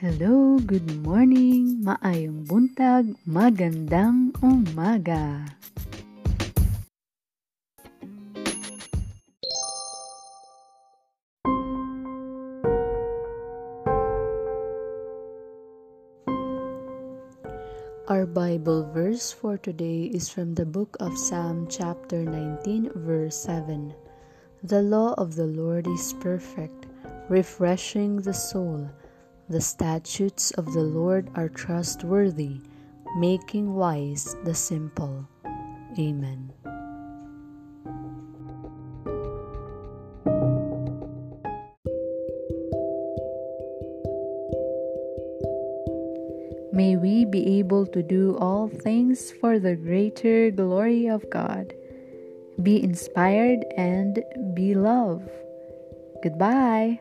Hello, good morning, maayong buntag, magandang umaga. Our Bible verse for today is from the book of Psalm, chapter 19, verse 7. The law of the Lord is perfect, refreshing the soul. The statutes of the Lord are trustworthy, making wise the simple. Amen. May we be able to do all things for the greater glory of God. Be inspired and be loved. Goodbye.